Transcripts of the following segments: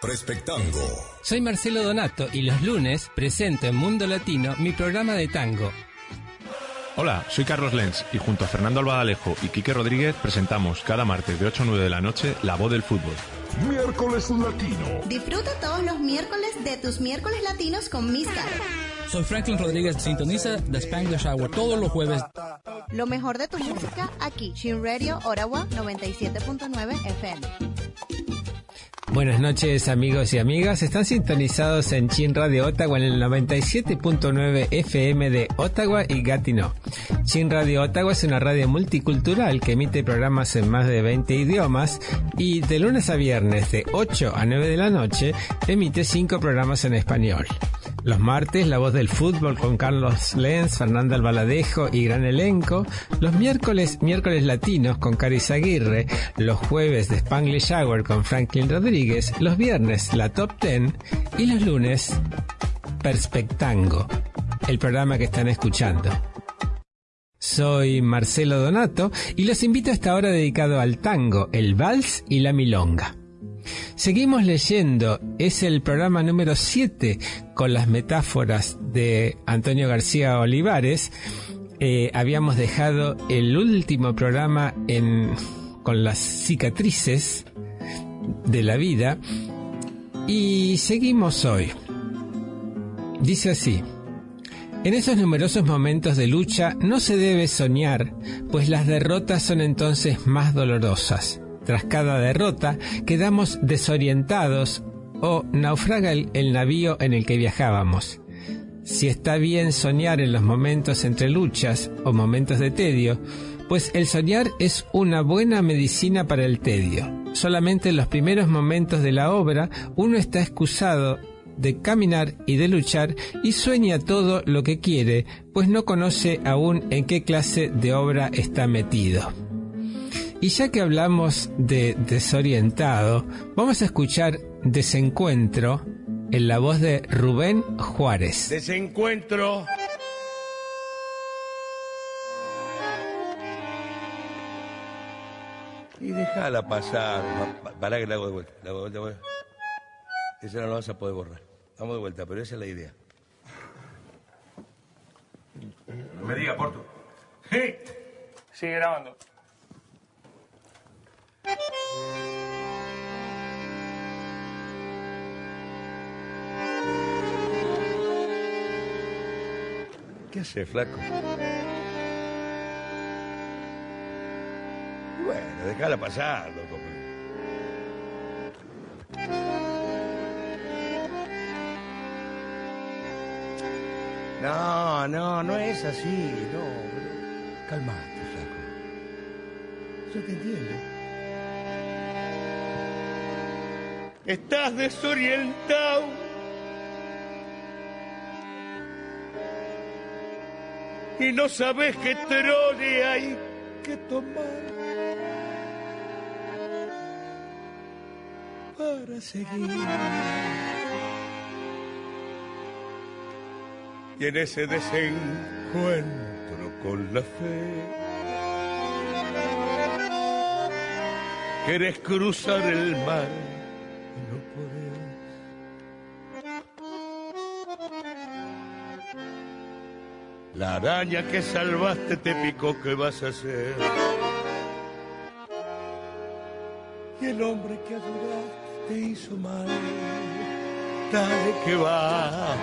Prespectango. Soy Marcelo Donato y los lunes presento en Mundo Latino mi programa de tango. Hola, soy Carlos Lenz y junto a Fernando Albadalejo y Quique Rodríguez presentamos cada martes de 8 a 9 de la noche La Voz del Fútbol. Miércoles Latino. Disfruta todos los miércoles de tus miércoles latinos con Misca. Soy Franklin Rodríguez, sintoniza The Spanglish Hour todos los jueves. Lo mejor de tu música aquí, Shin Radio Ottawa 97.9 FM. Buenas noches amigos y amigas, están sintonizados en Chin Radio Ottawa en el 97.9 FM de Ottawa y Gatineau. Chin Radio Ottawa es una radio multicultural que emite programas en más de 20 idiomas y de lunes a viernes de 8 a 9 de la noche emite 5 programas en español. Los martes, La Voz del Fútbol con Carlos Lenz, Fernanda Albaladejo y gran elenco. Los miércoles, Miércoles Latinos con Caris Aguirre. Los jueves, de Spanglish Hour con Franklin Rodríguez. Los viernes, La Top Ten. Y los lunes, Perspectango, el programa que están escuchando. Soy Marcelo Donato y los invito a esta hora dedicado al tango, el vals y la milonga. Seguimos leyendo, es el programa número 7 con las metáforas de Antonio García Olivares. Eh, habíamos dejado el último programa en, con las cicatrices de la vida y seguimos hoy. Dice así. En esos numerosos momentos de lucha no se debe soñar, pues las derrotas son entonces más dolorosas. Tras cada derrota quedamos desorientados o naufraga el, el, navío en el que viajábamos. Si está bien soñar en los momentos entre luchas o momentos de tedio, pues el soñar es una buena medicina para el tedio. Solamente en los primeros momentos de la obra uno está excusado de caminar y de luchar y sueña todo lo que quiere, pues no conoce aún en qué clase de obra está metido. Y ya que hablamos de desorientado, vamos a escuchar Desencuentro en la voz de Rubén Juárez. Desencuentro. Y déjala pasar. Para que la hago de vuelta. La hago de vuelta. Esa no la vas a poder borrar. Vamos de vuelta, pero esa es la idea. No me diga, Porto. Sí. Sigue grabando. ¿Qué hace, flaco? Bueno, déjala pasar, loco. No, no, no es así, no. Calmate, flaco. Yo te entiendo. Estás desorientado. Y no sabes qué trole hay que tomar para seguir. Y en ese desencuentro con la fe, quieres cruzar el mar La araña que salvaste te picó, ¿qué vas a hacer? Y el hombre que adoraste te hizo mal, dale que va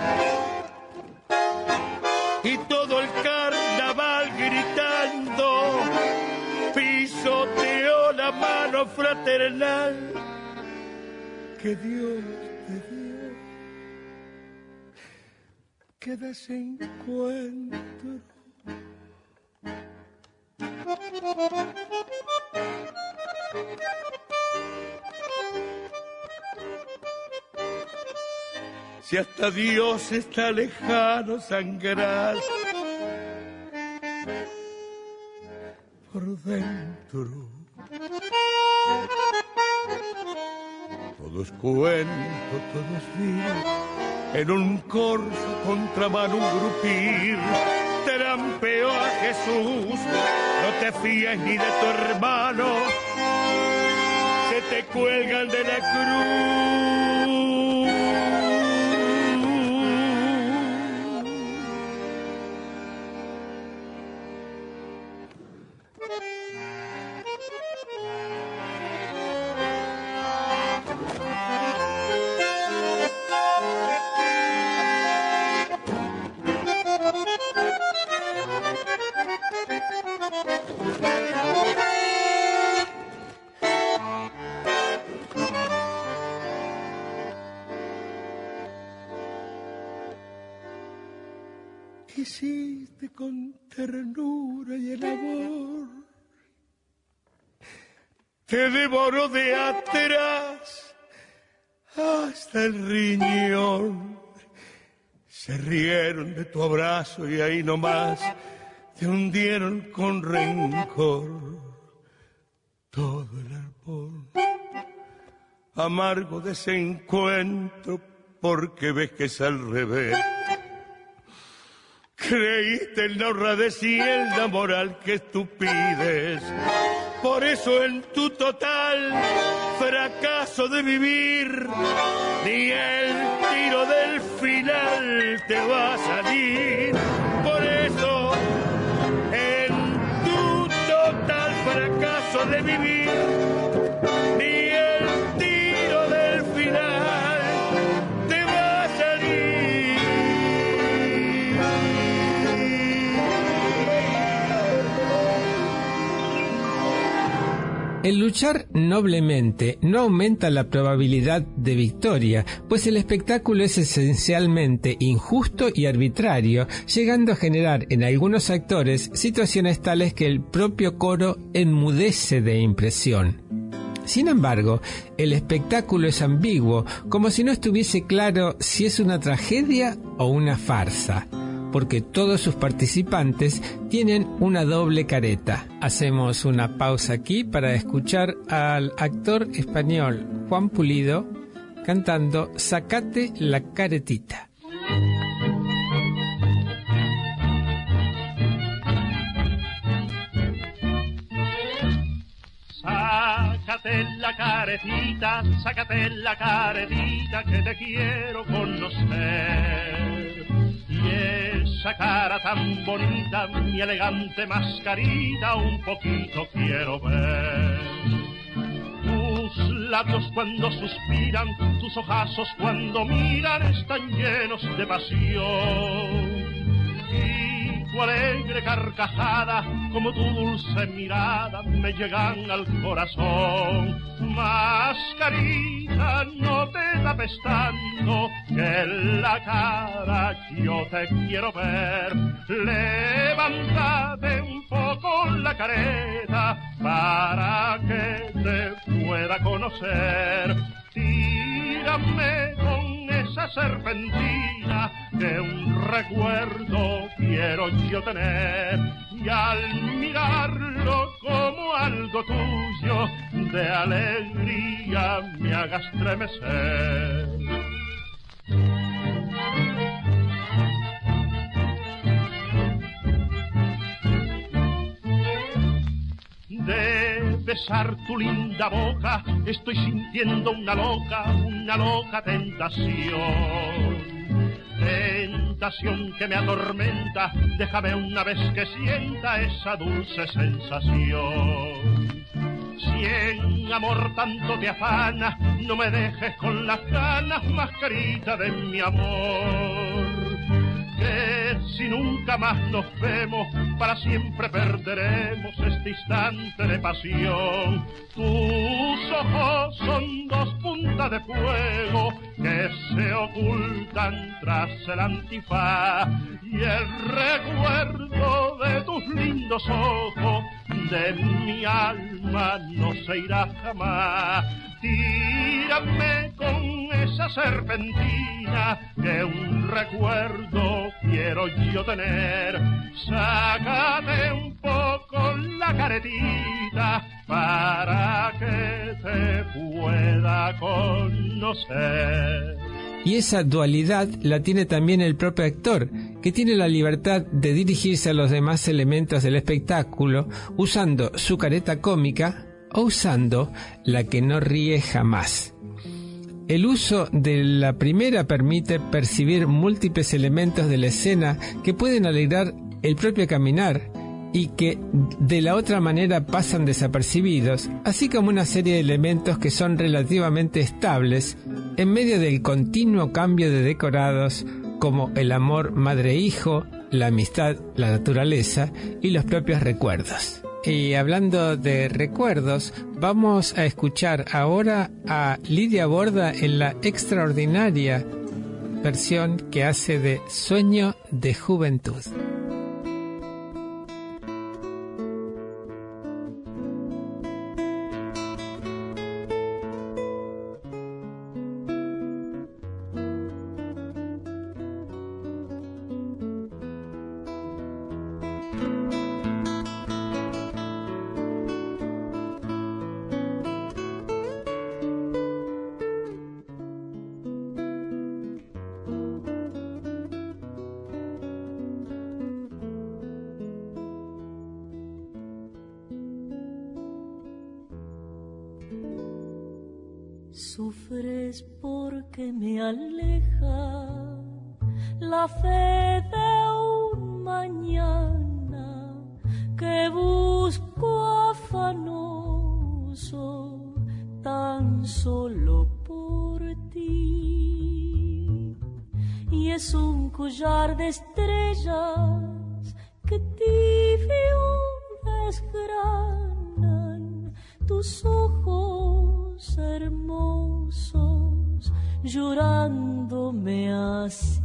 y todo el carnaval gritando pisoteó la mano fraternal que Dios Que desencuentro. Si hasta Dios está lejano sangrar por dentro. Todo es cuento, todo es. En un corso contramano un grupir trampeó a Jesús. No te fíes ni de tu hermano. Se te cuelgan de la cruz. Te devoró de atrás hasta el riñón. Se rieron de tu abrazo y ahí nomás te hundieron con rencor todo el árbol. Amargo desencuentro porque ves que es al revés. Creíste en la honradez y en la moral que tú pides. Por eso en tu total fracaso de vivir, ni el tiro del final te va a salir. Por eso en tu total fracaso de vivir, ni El luchar noblemente no aumenta la probabilidad de victoria, pues el espectáculo es esencialmente injusto y arbitrario, llegando a generar en algunos actores situaciones tales que el propio coro enmudece de impresión. Sin embargo, el espectáculo es ambiguo, como si no estuviese claro si es una tragedia o una farsa, porque todos sus participantes tienen una doble careta. Hacemos una pausa aquí para escuchar al actor español Juan Pulido cantando Sacate la caretita. Sácate la caretita, sácate la caretita que te quiero conocer. Esa cara tan bonita, mi elegante mascarita, un poquito quiero ver. Tus labios cuando suspiran, tus ojazos cuando miran están llenos de pasión. Tu alegre carcajada, como tu dulce mirada, me llegan al corazón. Mascarita, no te tapes tanto, que en la cara yo te quiero ver. Levántate un poco la careta para que te pueda conocer. Tírame con esa serpentina que un recuerdo quiero yo tener y al mirarlo como algo tuyo de alegría me haga estremecer. De besar tu linda boca estoy sintiendo una loca, una loca tentación tentación que me atormenta, déjame una vez que sienta esa dulce sensación. Si en amor tanto te afana, no me dejes con las ganas, mascarita de mi amor. Si nunca más nos vemos, para siempre perderemos este instante de pasión. Tus ojos son dos puntas de fuego que se ocultan tras el antifaz y el recuerdo de tus lindos ojos de mi alma no se irá jamás. Tírame con esa serpentina que un recuerdo quiero yo tener. Sácate un poco la caretita para que te pueda conocer. Y esa dualidad la tiene también el propio actor, que tiene la libertad de dirigirse a los demás elementos del espectáculo usando su careta cómica o usando la que no ríe jamás. El uso de la primera permite percibir múltiples elementos de la escena que pueden alegrar el propio caminar y que de la otra manera pasan desapercibidos, así como una serie de elementos que son relativamente estables en medio del continuo cambio de decorados como el amor madre-hijo, la amistad, la naturaleza y los propios recuerdos. Y hablando de recuerdos, vamos a escuchar ahora a Lidia Borda en la extraordinaria versión que hace de Sueño de Juventud. Sufres porque me aleja la fe de un mañana que busco afanoso tan solo por ti. Y es un collar de estrellas que tibio desgranan tus ojos hermosos llorándome así.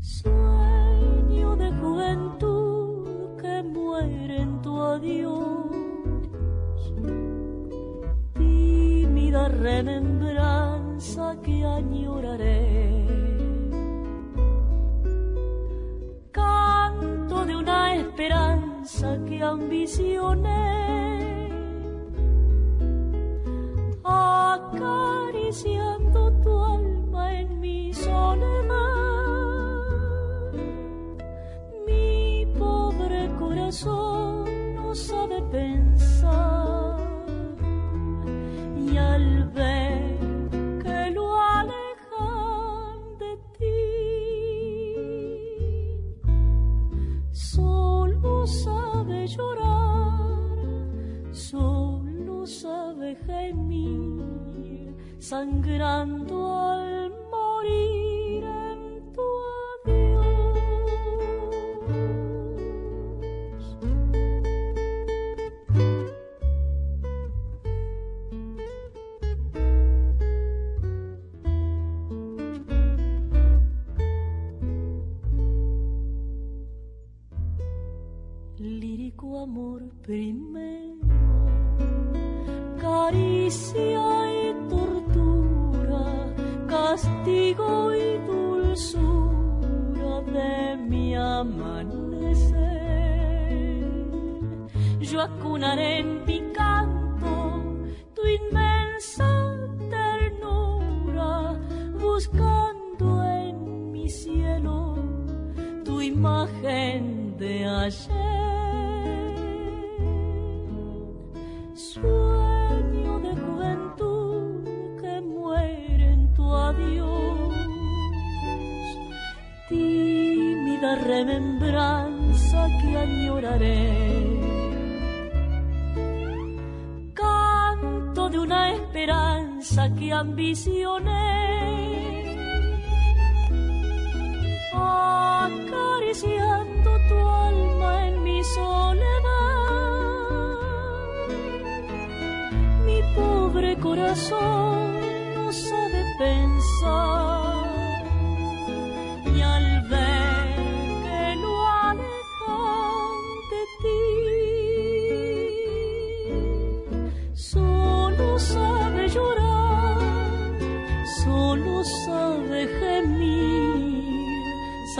Sueño de juventud que muere en tu adiós. Tímida remembranza que añoraré. Canto de una esperanza que ambicioné, acariciando tu alma en mi soledad. Mi pobre corazón sangrando al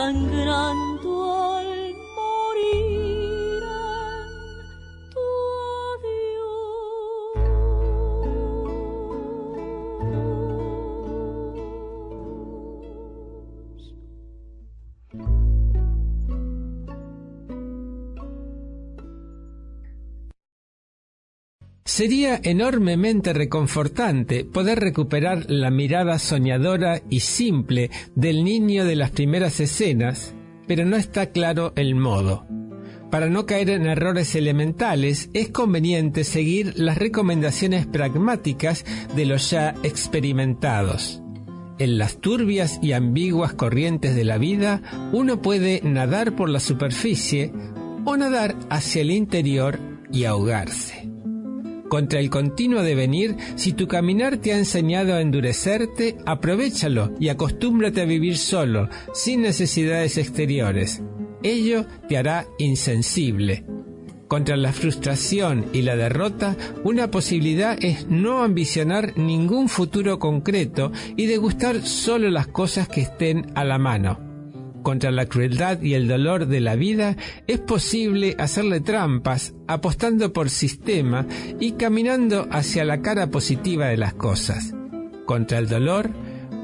sangrando al Sería enormemente reconfortante poder recuperar la mirada soñadora y simple del niño de las primeras escenas, pero no está claro el modo. Para no caer en errores elementales, es conveniente seguir las recomendaciones pragmáticas de los ya experimentados. En las turbias y ambiguas corrientes de la vida, uno puede nadar por la superficie o nadar hacia el interior y ahogarse. Contra el continuo devenir, si tu caminar te ha enseñado a endurecerte, aprovechalo y acostúmbrate a vivir solo, sin necesidades exteriores. Ello te hará insensible. Contra la frustración y la derrota, una posibilidad es no ambicionar ningún futuro concreto y degustar solo las cosas que estén a la mano contra la crueldad y el dolor de la vida, es posible hacerle trampas, apostando por sistema y caminando hacia la cara positiva de las cosas. Contra el dolor,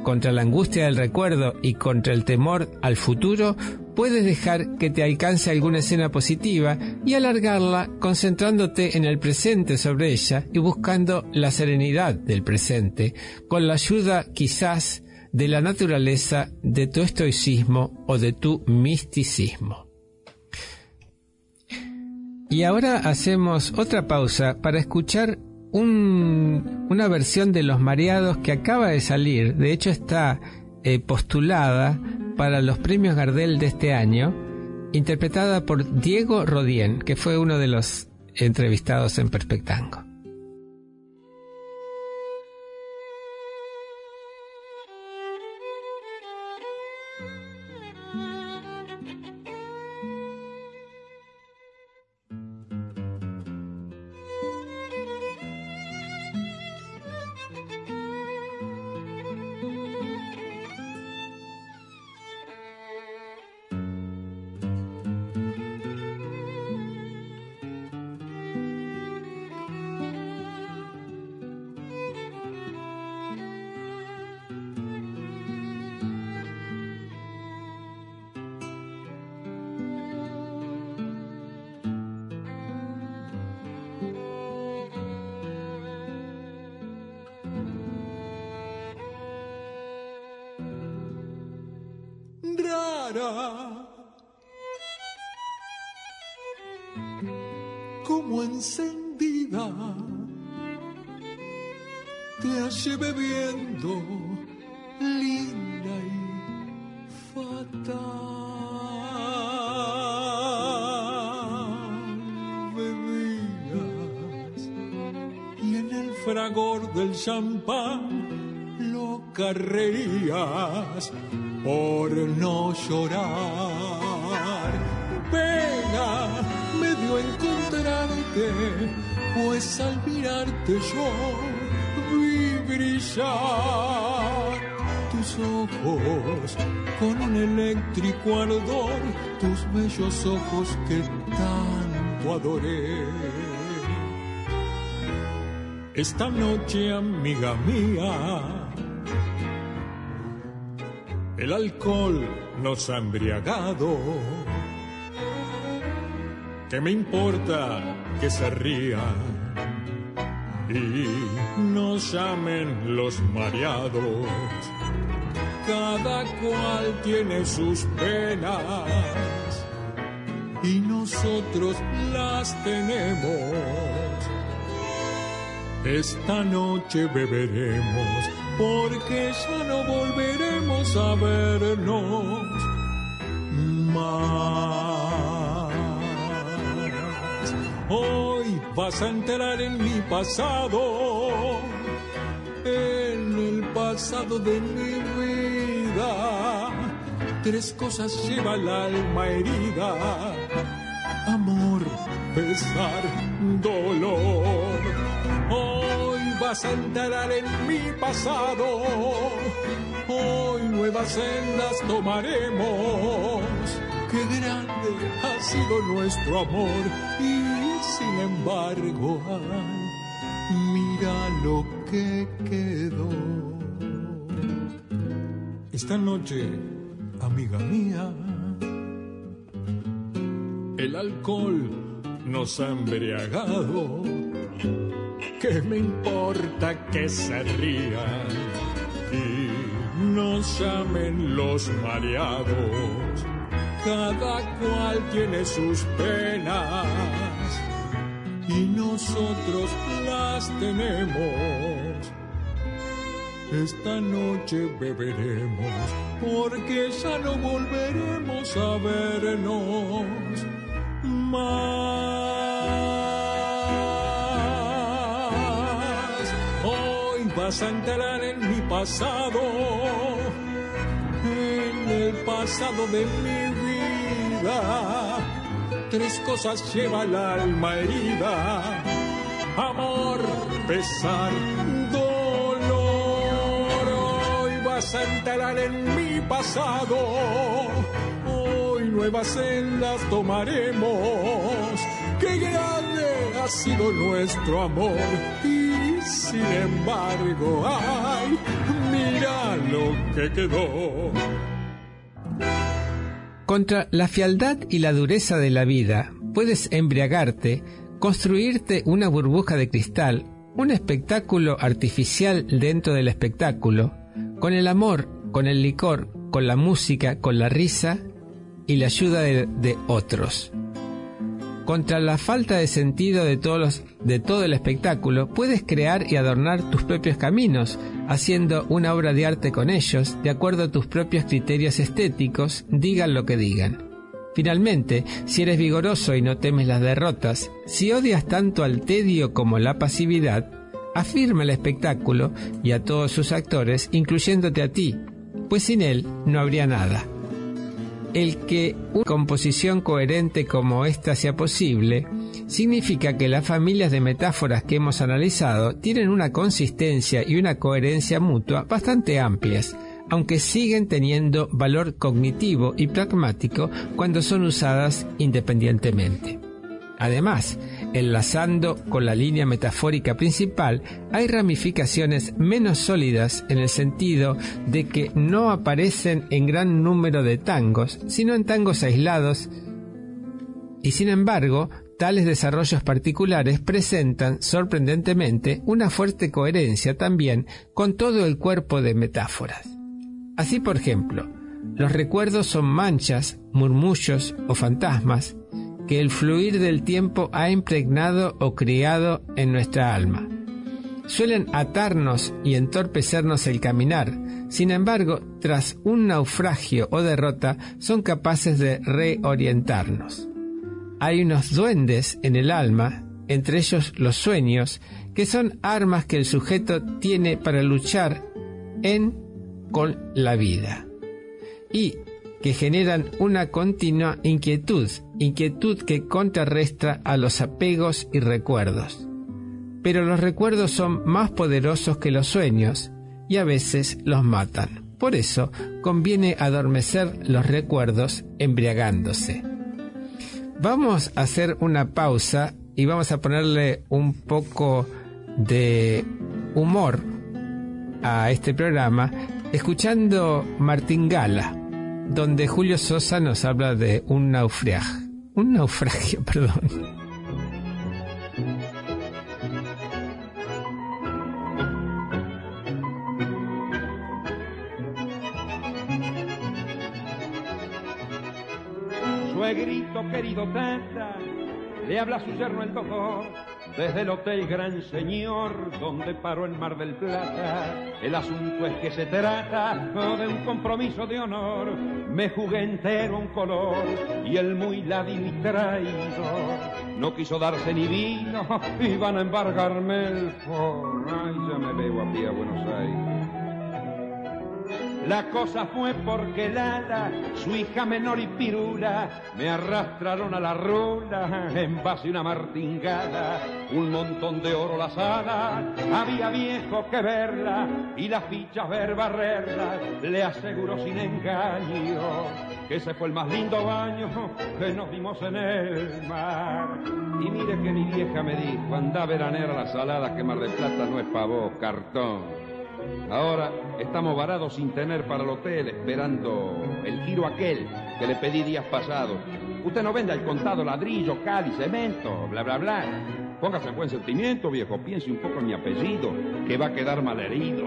contra la angustia del recuerdo y contra el temor al futuro, puedes dejar que te alcance alguna escena positiva y alargarla concentrándote en el presente sobre ella y buscando la serenidad del presente, con la ayuda quizás de la naturaleza de tu estoicismo o de tu misticismo. Y ahora hacemos otra pausa para escuchar una versión de Los Mareados que acaba de salir, de hecho está eh, postulada para los premios Gardel de este año, interpretada por Diego Rodien, que fue uno de los entrevistados en Perspectango. Como encendida te hace bebiendo linda y fatal bebías y en el fragor del champán lo carrerías por no llorar. Pues al mirarte yo vi brillar tus ojos con un eléctrico ardor, tus bellos ojos que tanto adoré. Esta noche, amiga mía, el alcohol nos ha embriagado. ¿Qué me importa que se rían y nos llamen los mareados? Cada cual tiene sus penas y nosotros las tenemos. Esta noche beberemos porque ya no volveremos a vernos más. Hoy vas a entrar en mi pasado, en el pasado de mi vida. Tres cosas lleva el alma herida, amor, pesar, dolor. Hoy vas a entrar en mi pasado. Hoy nuevas sendas tomaremos. Qué grande ha sido nuestro amor y sin embargo, mira lo que quedó. Esta noche, amiga mía, el alcohol nos ha embriagado. ¿Qué me importa que se rían y nos llamen los mareados? Cada cual tiene sus penas y nosotros las tenemos. Esta noche beberemos porque ya no volveremos a vernos más. vas a entrar en mi pasado, en el pasado de mi vida. Tres cosas lleva el alma herida, amor, pesar, dolor. Hoy vas a entrar en mi pasado, hoy nuevas sendas tomaremos. Qué grande ha sido nuestro amor sin embargo, ay, mira lo que quedó. Contra la fialdad y la dureza de la vida, puedes embriagarte, construirte una burbuja de cristal, un espectáculo artificial dentro del espectáculo, con el amor, con el licor, con la música, con la risa y la ayuda de, de otros contra la falta de sentido de, todos de todo el espectáculo, puedes crear y adornar tus propios caminos, haciendo una obra de arte con ellos, de acuerdo a tus propios criterios estéticos, digan lo que digan. Finalmente, si eres vigoroso y no temes las derrotas, si odias tanto al tedio como la pasividad, afirma el espectáculo y a todos sus actores, incluyéndote a ti, pues sin él no habría nada el que una composición coherente como esta sea posible significa que las familias de metáforas que hemos analizado tienen una consistencia y una coherencia mutua bastante amplias, aunque siguen teniendo valor cognitivo y pragmático cuando son usadas independientemente. Además, enlazando con la línea metafórica principal, hay ramificaciones menos sólidas en el sentido de que no aparecen en gran número de tangos, sino en tangos aislados, y sin embargo, tales desarrollos particulares presentan sorprendentemente una fuerte coherencia también con todo el cuerpo de metáforas. Así, por ejemplo, los recuerdos son manchas, murmullos o fantasmas, que el fluir del tiempo ha impregnado o criado en nuestra alma. Suelen atarnos y entorpecernos el caminar, sin embargo, tras un naufragio o derrota, son capaces de reorientarnos. Hay unos duendes en el alma, entre ellos los sueños, que son armas que el sujeto tiene para luchar en con la vida. Y que generan una continua inquietud, inquietud que contrarresta a los apegos y recuerdos. Pero los recuerdos son más poderosos que los sueños y a veces los matan. Por eso conviene adormecer los recuerdos embriagándose. Vamos a hacer una pausa y vamos a ponerle un poco de humor a este programa escuchando Martín Gala donde Julio Sosa nos habla de un naufragio. Un naufragio, perdón. Suegrito querido tata, le habla su yerno el doctor desde el Hotel Gran Señor, donde paró el Mar del Plata. El asunto es que se trata de un compromiso de honor. Me jugué entero un color y el muy ladino y no quiso darse ni vino y van a embargarme el for. Ay, ya me veo a pie a Buenos Aires. La cosa fue porque Lala, su hija menor y pirula, me arrastraron a la rula en base a una martingada. Un montón de oro la sala, había viejo que verla y las fichas ver barrerla, le aseguro sin engaño que ese fue el más lindo baño que nos dimos en el mar. Y mire que mi vieja me dijo, anda a veranear a la salada que Mar de Plata no es para vos, cartón. Ahora estamos varados sin tener para el hotel, esperando el giro aquel que le pedí días pasados. Usted no vende al contado ladrillo, cal y cemento, bla, bla, bla. Póngase en buen sentimiento, viejo. Piense un poco en mi apellido, que va a quedar mal herido.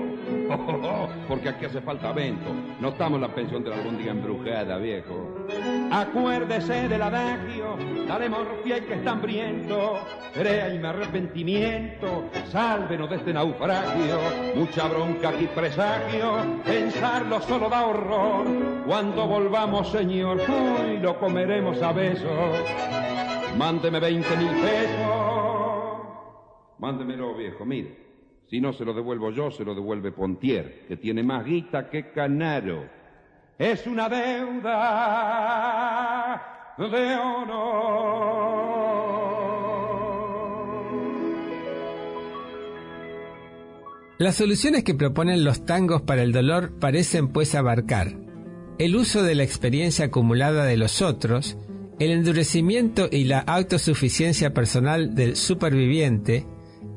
porque aquí hace falta vento. No estamos la pensión de la albóndiga embrujada, viejo. Acuérdese del adagio, dale morfia y que está hambriento. Crea y me arrepentimiento, sálvenos de este naufragio. Mucha bronca aquí presagio, pensarlo solo da horror. Cuando volvamos, señor, hoy lo comeremos a besos. Mándeme 20 mil pesos. Mándemelo, viejo, mire. Si no se lo devuelvo yo, se lo devuelve Pontier, que tiene más guita que Canaro. Es una deuda de honor. Las soluciones que proponen los tangos para el dolor parecen pues abarcar el uso de la experiencia acumulada de los otros, el endurecimiento y la autosuficiencia personal del superviviente,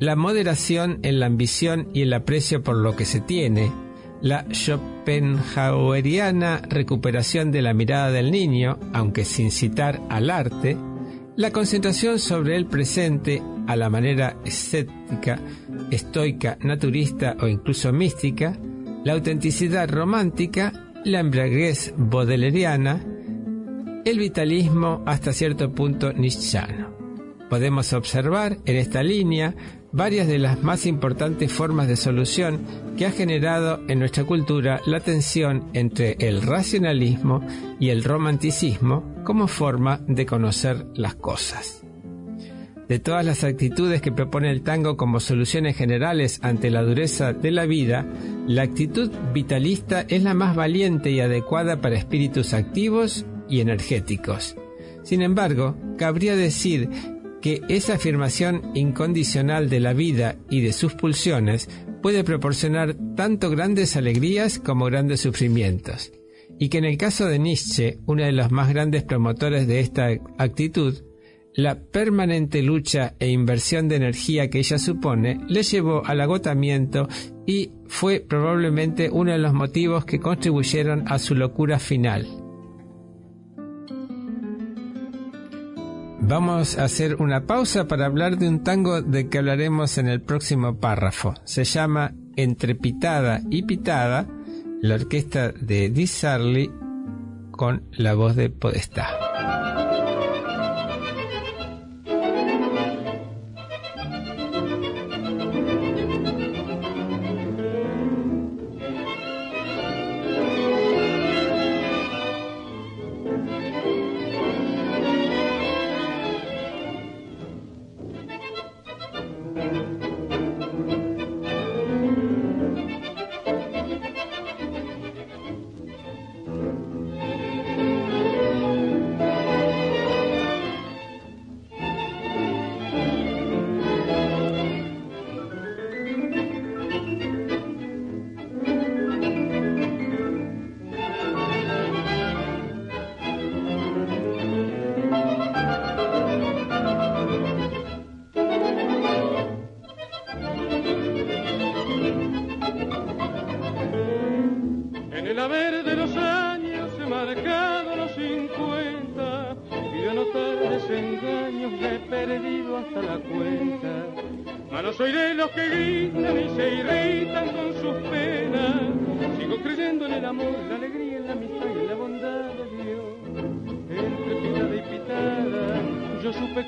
la moderación en la ambición y el aprecio por lo que se tiene, la schopenhaueriana recuperación de la mirada del niño, aunque sin citar al arte, la concentración sobre el presente a la manera escéptica, estoica, naturista o incluso mística, la autenticidad romántica, la embriaguez bodeleriana, el vitalismo hasta cierto punto nietzscheano. Podemos observar en esta línea varias de las más importantes formas de solución que ha generado en nuestra cultura la tensión entre el racionalismo y el romanticismo como forma de conocer las cosas. De todas las actitudes que propone el tango como soluciones generales ante la dureza de la vida, la actitud vitalista es la más valiente y adecuada para espíritus activos y energéticos. Sin embargo, cabría decir que esa afirmación incondicional de la vida y de sus pulsiones puede proporcionar tanto grandes alegrías como grandes sufrimientos, y que en el caso de Nietzsche, uno de los más grandes promotores de esta actitud, la permanente lucha e inversión de energía que ella supone le llevó al agotamiento y fue probablemente uno de los motivos que contribuyeron a su locura final. Vamos a hacer una pausa para hablar de un tango de que hablaremos en el próximo párrafo. Se llama Entrepitada y Pitada, la orquesta de Di Sarli con la voz de Podestá.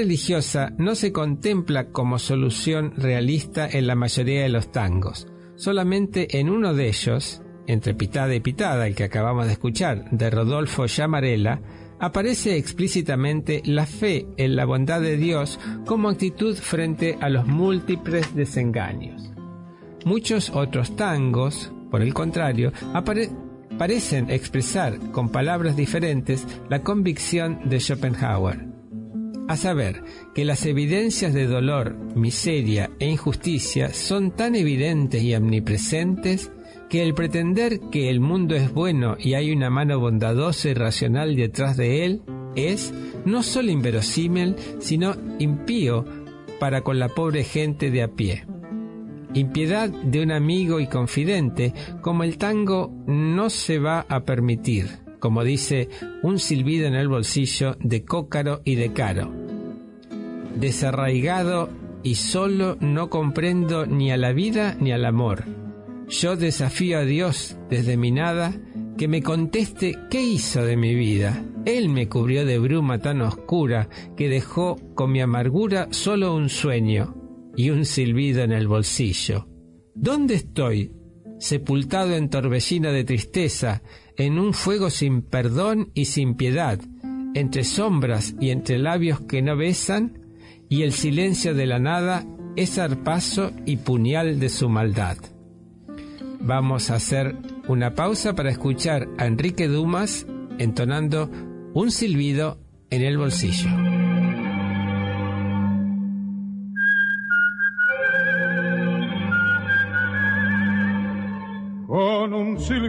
religiosa no se contempla como solución realista en la mayoría de los tangos. Solamente en uno de ellos, entre pitada y pitada, el que acabamos de escuchar, de Rodolfo Llamarela, aparece explícitamente la fe en la bondad de Dios como actitud frente a los múltiples desengaños. Muchos otros tangos, por el contrario, parecen expresar con palabras diferentes la convicción de Schopenhauer. A saber, que las evidencias de dolor, miseria e injusticia son tan evidentes y omnipresentes que el pretender que el mundo es bueno y hay una mano bondadosa y racional detrás de él es no solo inverosímil, sino impío para con la pobre gente de a pie. Impiedad de un amigo y confidente, como el tango no se va a permitir, como dice un silbido en el bolsillo de Cócaro y de Caro. Desarraigado y solo no comprendo ni a la vida ni al amor. Yo desafío a Dios desde mi nada que me conteste qué hizo de mi vida. Él me cubrió de bruma tan oscura que dejó con mi amargura solo un sueño y un silbido en el bolsillo. ¿Dónde estoy? Sepultado en torbellina de tristeza, en un fuego sin perdón y sin piedad, entre sombras y entre labios que no besan, y el silencio de la nada es arpazo y puñal de su maldad. Vamos a hacer una pausa para escuchar a Enrique Dumas entonando un silbido en el bolsillo.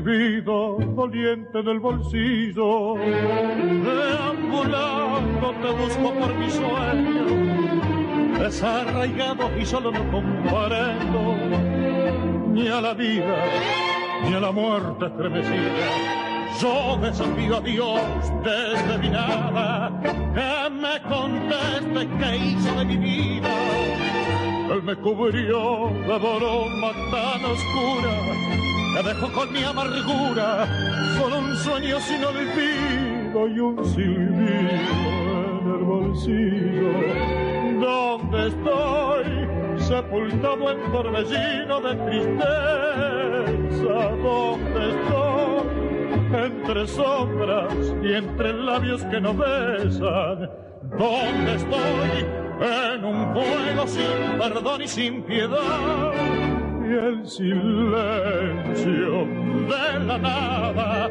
Silbido doliente del bolsillo, deambulando te busco por mi sueño, desarraigado y solo no comprendo ni a la vida ni a la muerte estremecida. Yo desafío a Dios desde mi nada que me conteste qué hizo de mi vida. Él me cubrió de broma tan oscura, me dejó con mi amargura, solo un sueño sin olvido y un silbido en el bolsillo. ¿Dónde estoy? Sepultado en torbellino de tristeza, ¿dónde estoy? entre sombras y entre labios que no besan. ¿Dónde estoy? En un fuego sin perdón y sin piedad. El silencio de la nada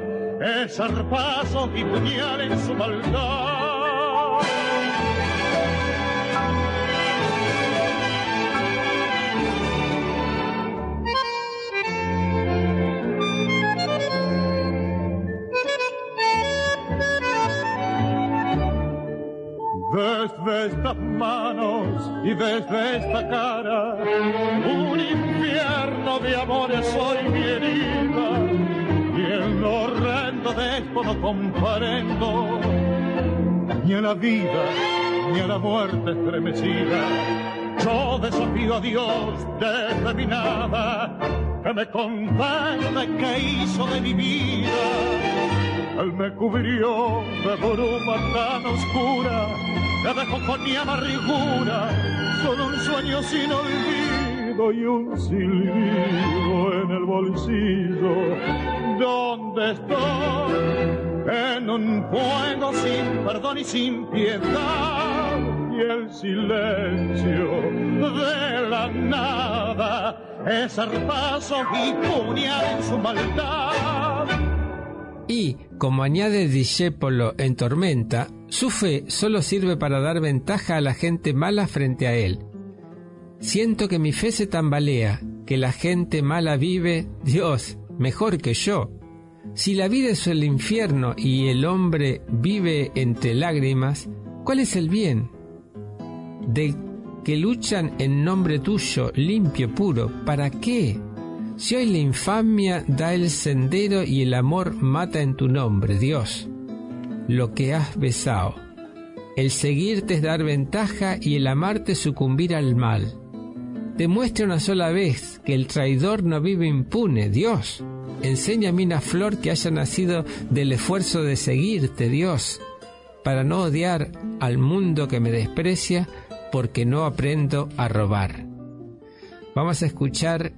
es arpazo y puñal en su maldad. desde estas manos y desde esta cara, infierno de amores soy mi herida, y el horrendo de esto no comprendo, ni a la vida, ni a la muerte estremecida. Yo desafío a Dios desde mi nada, que me de qué hizo de mi vida. Él me cubrió de bruma tan oscura me dejo con mi amargura, solo un sueño sin olvido y un silbido en el bolsillo. ¿Dónde estoy? En un fuego sin perdón y sin piedad. Y el silencio de la nada es arpazo y puñal en su maldad. Y, como añade Discepolo en Tormenta, su fe solo sirve para dar ventaja a la gente mala frente a él. Siento que mi fe se tambalea, que la gente mala vive, Dios, mejor que yo. Si la vida es el infierno y el hombre vive entre lágrimas, ¿cuál es el bien? De que luchan en nombre tuyo, limpio, puro, ¿para qué? Si hoy la infamia da el sendero y el amor mata en tu nombre, Dios lo que has besado. El seguirte es dar ventaja y el amarte sucumbir al mal. Demuestra una sola vez que el traidor no vive impune, Dios. Enséñame una flor que haya nacido del esfuerzo de seguirte, Dios, para no odiar al mundo que me desprecia porque no aprendo a robar. Vamos a escuchar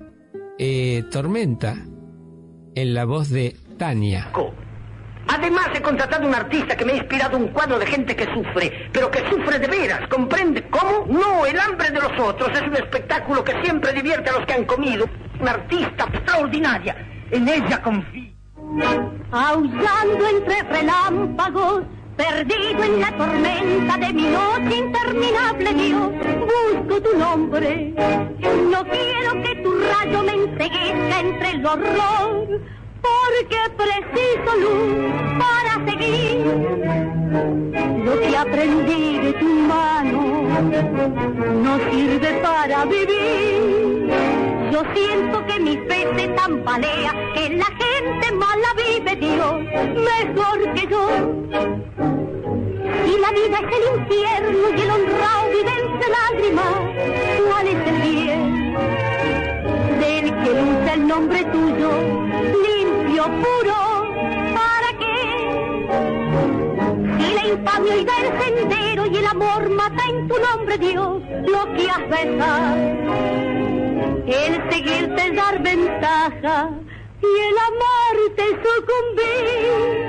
eh, Tormenta en la voz de Tania. Además he contratado un artista que me ha inspirado un cuadro de gente que sufre, pero que sufre de veras, ¿comprende? ¿Cómo? No, el hambre de los otros es un espectáculo que siempre divierte a los que han comido. una artista extraordinaria. En ella confío. Aullando entre relámpagos, perdido en la tormenta de mi noche interminable, Dios, busco tu nombre. No quiero que tu rayo me enseguezca entre el horror, porque preciso luz para seguir. Lo que aprendí de tu mano no sirve para vivir. Yo siento que mi fe se tambalea, que la gente mala vive Dios mejor que yo. Y la vida es el infierno y el honrado vive lágrimas. ¿Cuál es el bien? Del que lucha el nombre tuyo, puro, ¿para qué? Si la infamia y el sendero y el amor mata en tu nombre, Dios, lo que has besado el seguirte es dar ventaja y el amarte sucumbir.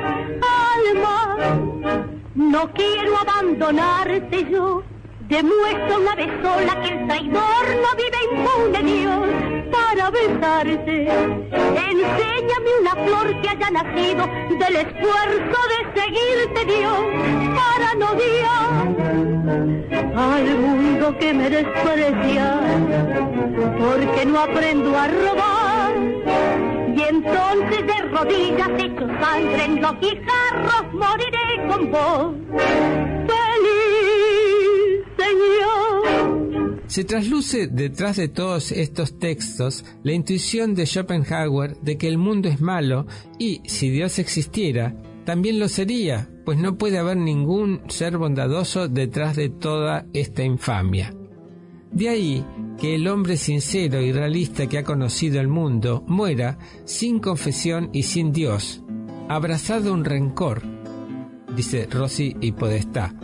Alma, no quiero abandonarte yo. Demuestra una vez sola que el traidor no vive impune, Dios, para besarte. Enséñame una flor que haya nacido del esfuerzo de seguirte, Dios, para no guiar al mundo que me desprecia, porque no aprendo a robar. Y entonces de rodillas hecho sangre en los guijarros moriré con vos. Se trasluce detrás de todos estos textos la intuición de Schopenhauer de que el mundo es malo y, si Dios existiera, también lo sería, pues no puede haber ningún ser bondadoso detrás de toda esta infamia. De ahí que el hombre sincero y realista que ha conocido el mundo muera sin confesión y sin Dios, abrazado un rencor, dice Rossi y Podestá,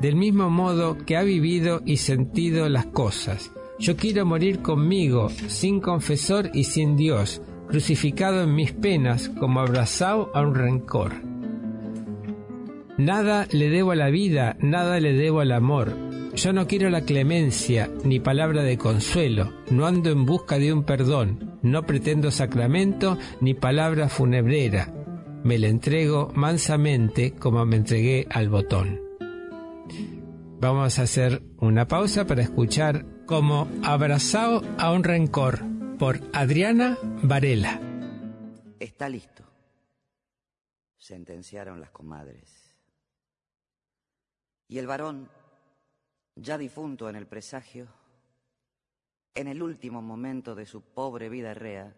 del mismo modo que ha vivido y sentido las cosas. Yo quiero morir conmigo, sin confesor y sin Dios, crucificado en mis penas como abrazado a un rencor. Nada le debo a la vida, nada le debo al amor. Yo no quiero la clemencia, ni palabra de consuelo, no ando en busca de un perdón, no pretendo sacramento, ni palabra funebrera. Me le entrego mansamente como me entregué al botón. Vamos a hacer una pausa para escuchar como Abrazado a un rencor por Adriana Varela. Está listo, sentenciaron las comadres. Y el varón, ya difunto en el presagio, en el último momento de su pobre vida rea,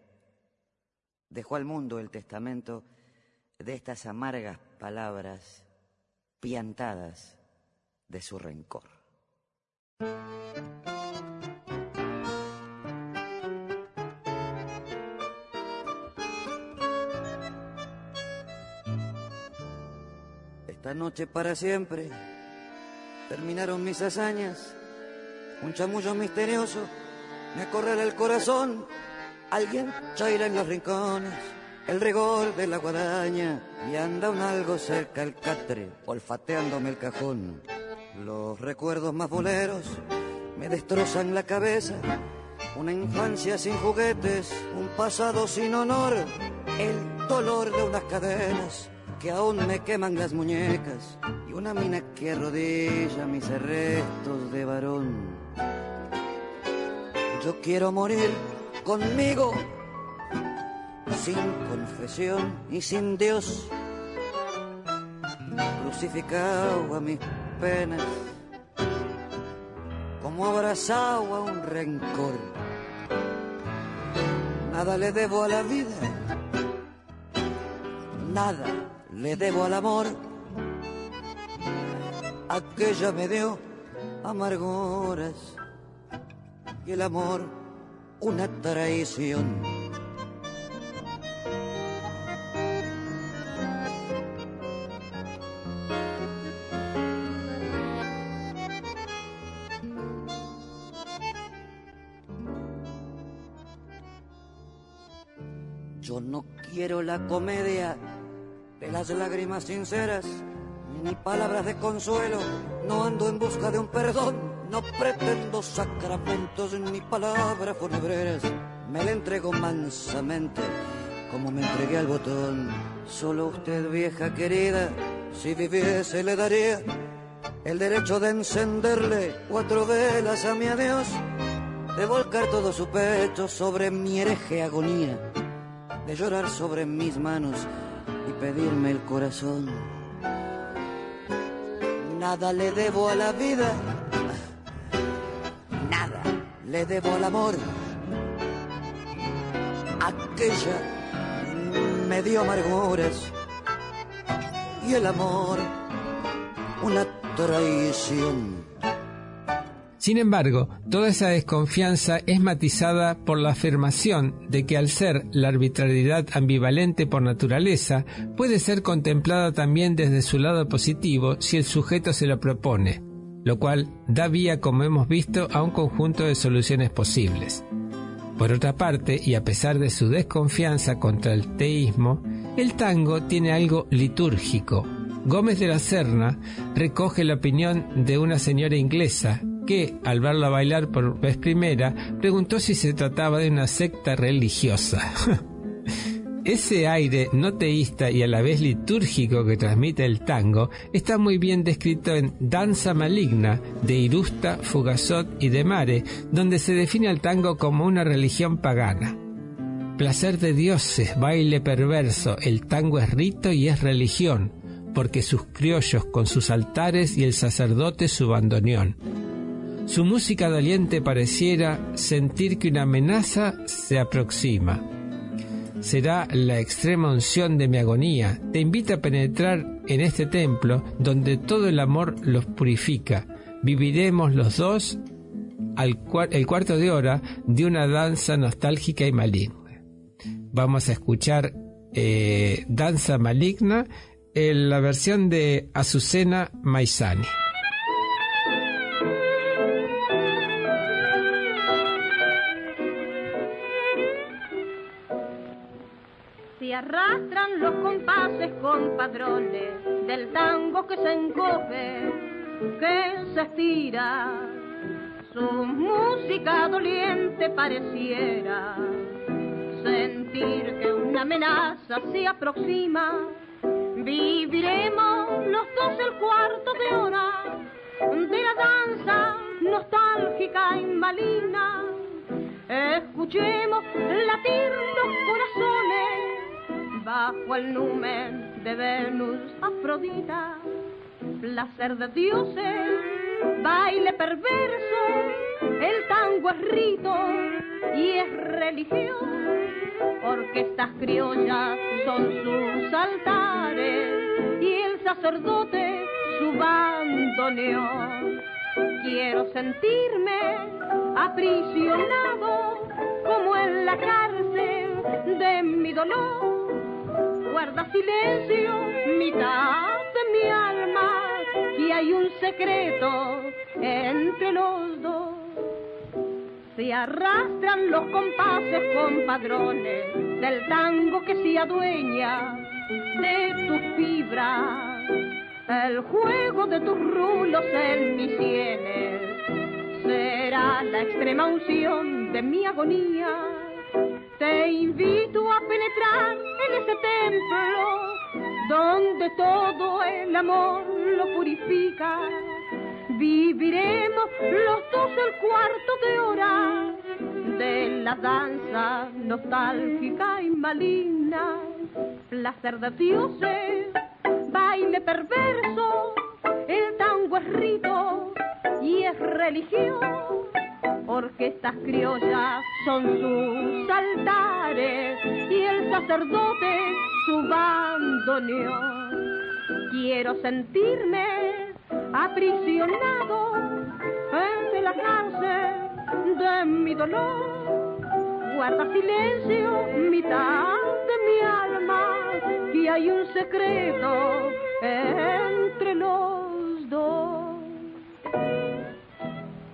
dejó al mundo el testamento de estas amargas palabras piantadas de su rencor. Esta noche para siempre terminaron mis hazañas. Un chamullo misterioso me acorrala el corazón. Alguien chaira en los rincones el rigor de la guadaña y anda un algo cerca al catre, olfateándome el cajón. Los recuerdos más boleros me destrozan la cabeza. Una infancia sin juguetes, un pasado sin honor, el dolor de unas cadenas que aún me queman las muñecas y una mina que arrodilla mis restos de varón. Yo quiero morir conmigo, sin confesión y sin Dios, crucificado a mis como abrazado a un rencor. Nada le debo a la vida, nada le debo al amor. Aquella me dio amarguras y el amor una traición. Yo no quiero la comedia de las lágrimas sinceras, ni palabras de consuelo, no ando en busca de un perdón, no pretendo sacramentos ni palabras funebreras. me la entregó mansamente, como me entregué al botón. Solo usted, vieja querida, si viviese le daría el derecho de encenderle cuatro velas a mi adiós, de volcar todo su pecho sobre mi hereje agonía, de llorar sobre mis manos y pedirme el corazón. Nada le debo a la vida, nada le debo al amor. Aquella me dio amarguras y el amor una traición. Sin embargo, toda esa desconfianza es matizada por la afirmación de que al ser la arbitrariedad ambivalente por naturaleza, puede ser contemplada también desde su lado positivo si el sujeto se lo propone, lo cual da vía, como hemos visto, a un conjunto de soluciones posibles. Por otra parte, y a pesar de su desconfianza contra el teísmo, el tango tiene algo litúrgico. Gómez de la Serna recoge la opinión de una señora inglesa que, al verla bailar por vez primera, preguntó si se trataba de una secta religiosa. Ese aire no teísta y a la vez litúrgico que transmite el tango está muy bien descrito en Danza Maligna de Irusta, Fugazot y de Mare, donde se define al tango como una religión pagana. Placer de dioses, baile perverso, el tango es rito y es religión, porque sus criollos con sus altares y el sacerdote su bandoneón. Su música doliente pareciera sentir que una amenaza se aproxima. Será la extrema unción de mi agonía. Te invita a penetrar en este templo donde todo el amor los purifica. Viviremos los dos al el cuarto de hora de una danza nostálgica y maligna. Vamos a escuchar eh, Danza Maligna en la versión de Azucena Maizani. Arrastran los compases con padrones del tango que se encoge, que se estira. Su música doliente pareciera sentir que una amenaza se aproxima. Viviremos los dos el cuarto de hora de la danza nostálgica y malina. Escuchemos latir los corazones bajo el numen de Venus Afrodita, placer de dioses, baile perverso, el tango es rito y es religión, orquestas criollas son sus altares y el sacerdote su bandoneón. Quiero sentirme aprisionado como en la cárcel de mi dolor guarda silencio, mitad de mi alma, y hay un secreto entre los dos. Se arrastran los compases con padrones del tango que se adueña de tus fibras, el juego de tus rulos en mis sienes será la extrema unción de mi agonía te invito a penetrar en ese templo donde todo el amor lo purifica. Viviremos los dos el cuarto de hora de la danza nostálgica y maligna. Placer de dioses, baile perverso, el tango es rito y es religión orquestas criollas son sus altares y el sacerdote su bandoneón. Quiero sentirme aprisionado entre la cárcel de mi dolor. Guarda silencio, mitad de mi alma, y hay un secreto entre los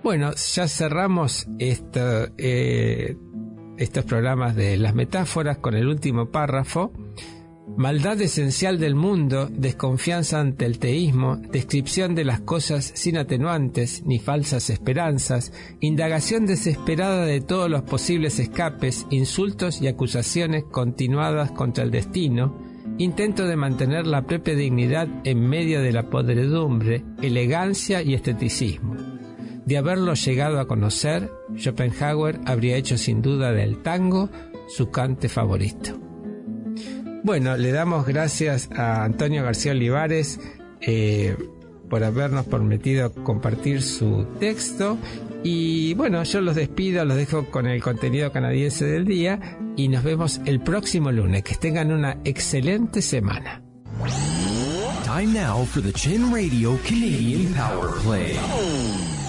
Bueno, ya cerramos eh, estos programas de las metáforas con el último párrafo Maldad esencial del mundo, desconfianza ante el teísmo, descripción de las cosas sin atenuantes ni falsas esperanzas, indagación desesperada de todos los posibles escapes, insultos y acusaciones continuadas contra el destino, intento de mantener la propia dignidad en medio de la podredumbre, elegancia y esteticismo. De haberlo llegado a conocer, Schopenhauer habría hecho sin duda del tango su cante favorito. Bueno, le damos gracias a Antonio García Olivares eh, por habernos permitido compartir su texto. Y bueno, yo los despido, los dejo con el contenido canadiense del día y nos vemos el próximo lunes. Que tengan una excelente semana. Time now for the Chin Radio Canadian Power Play.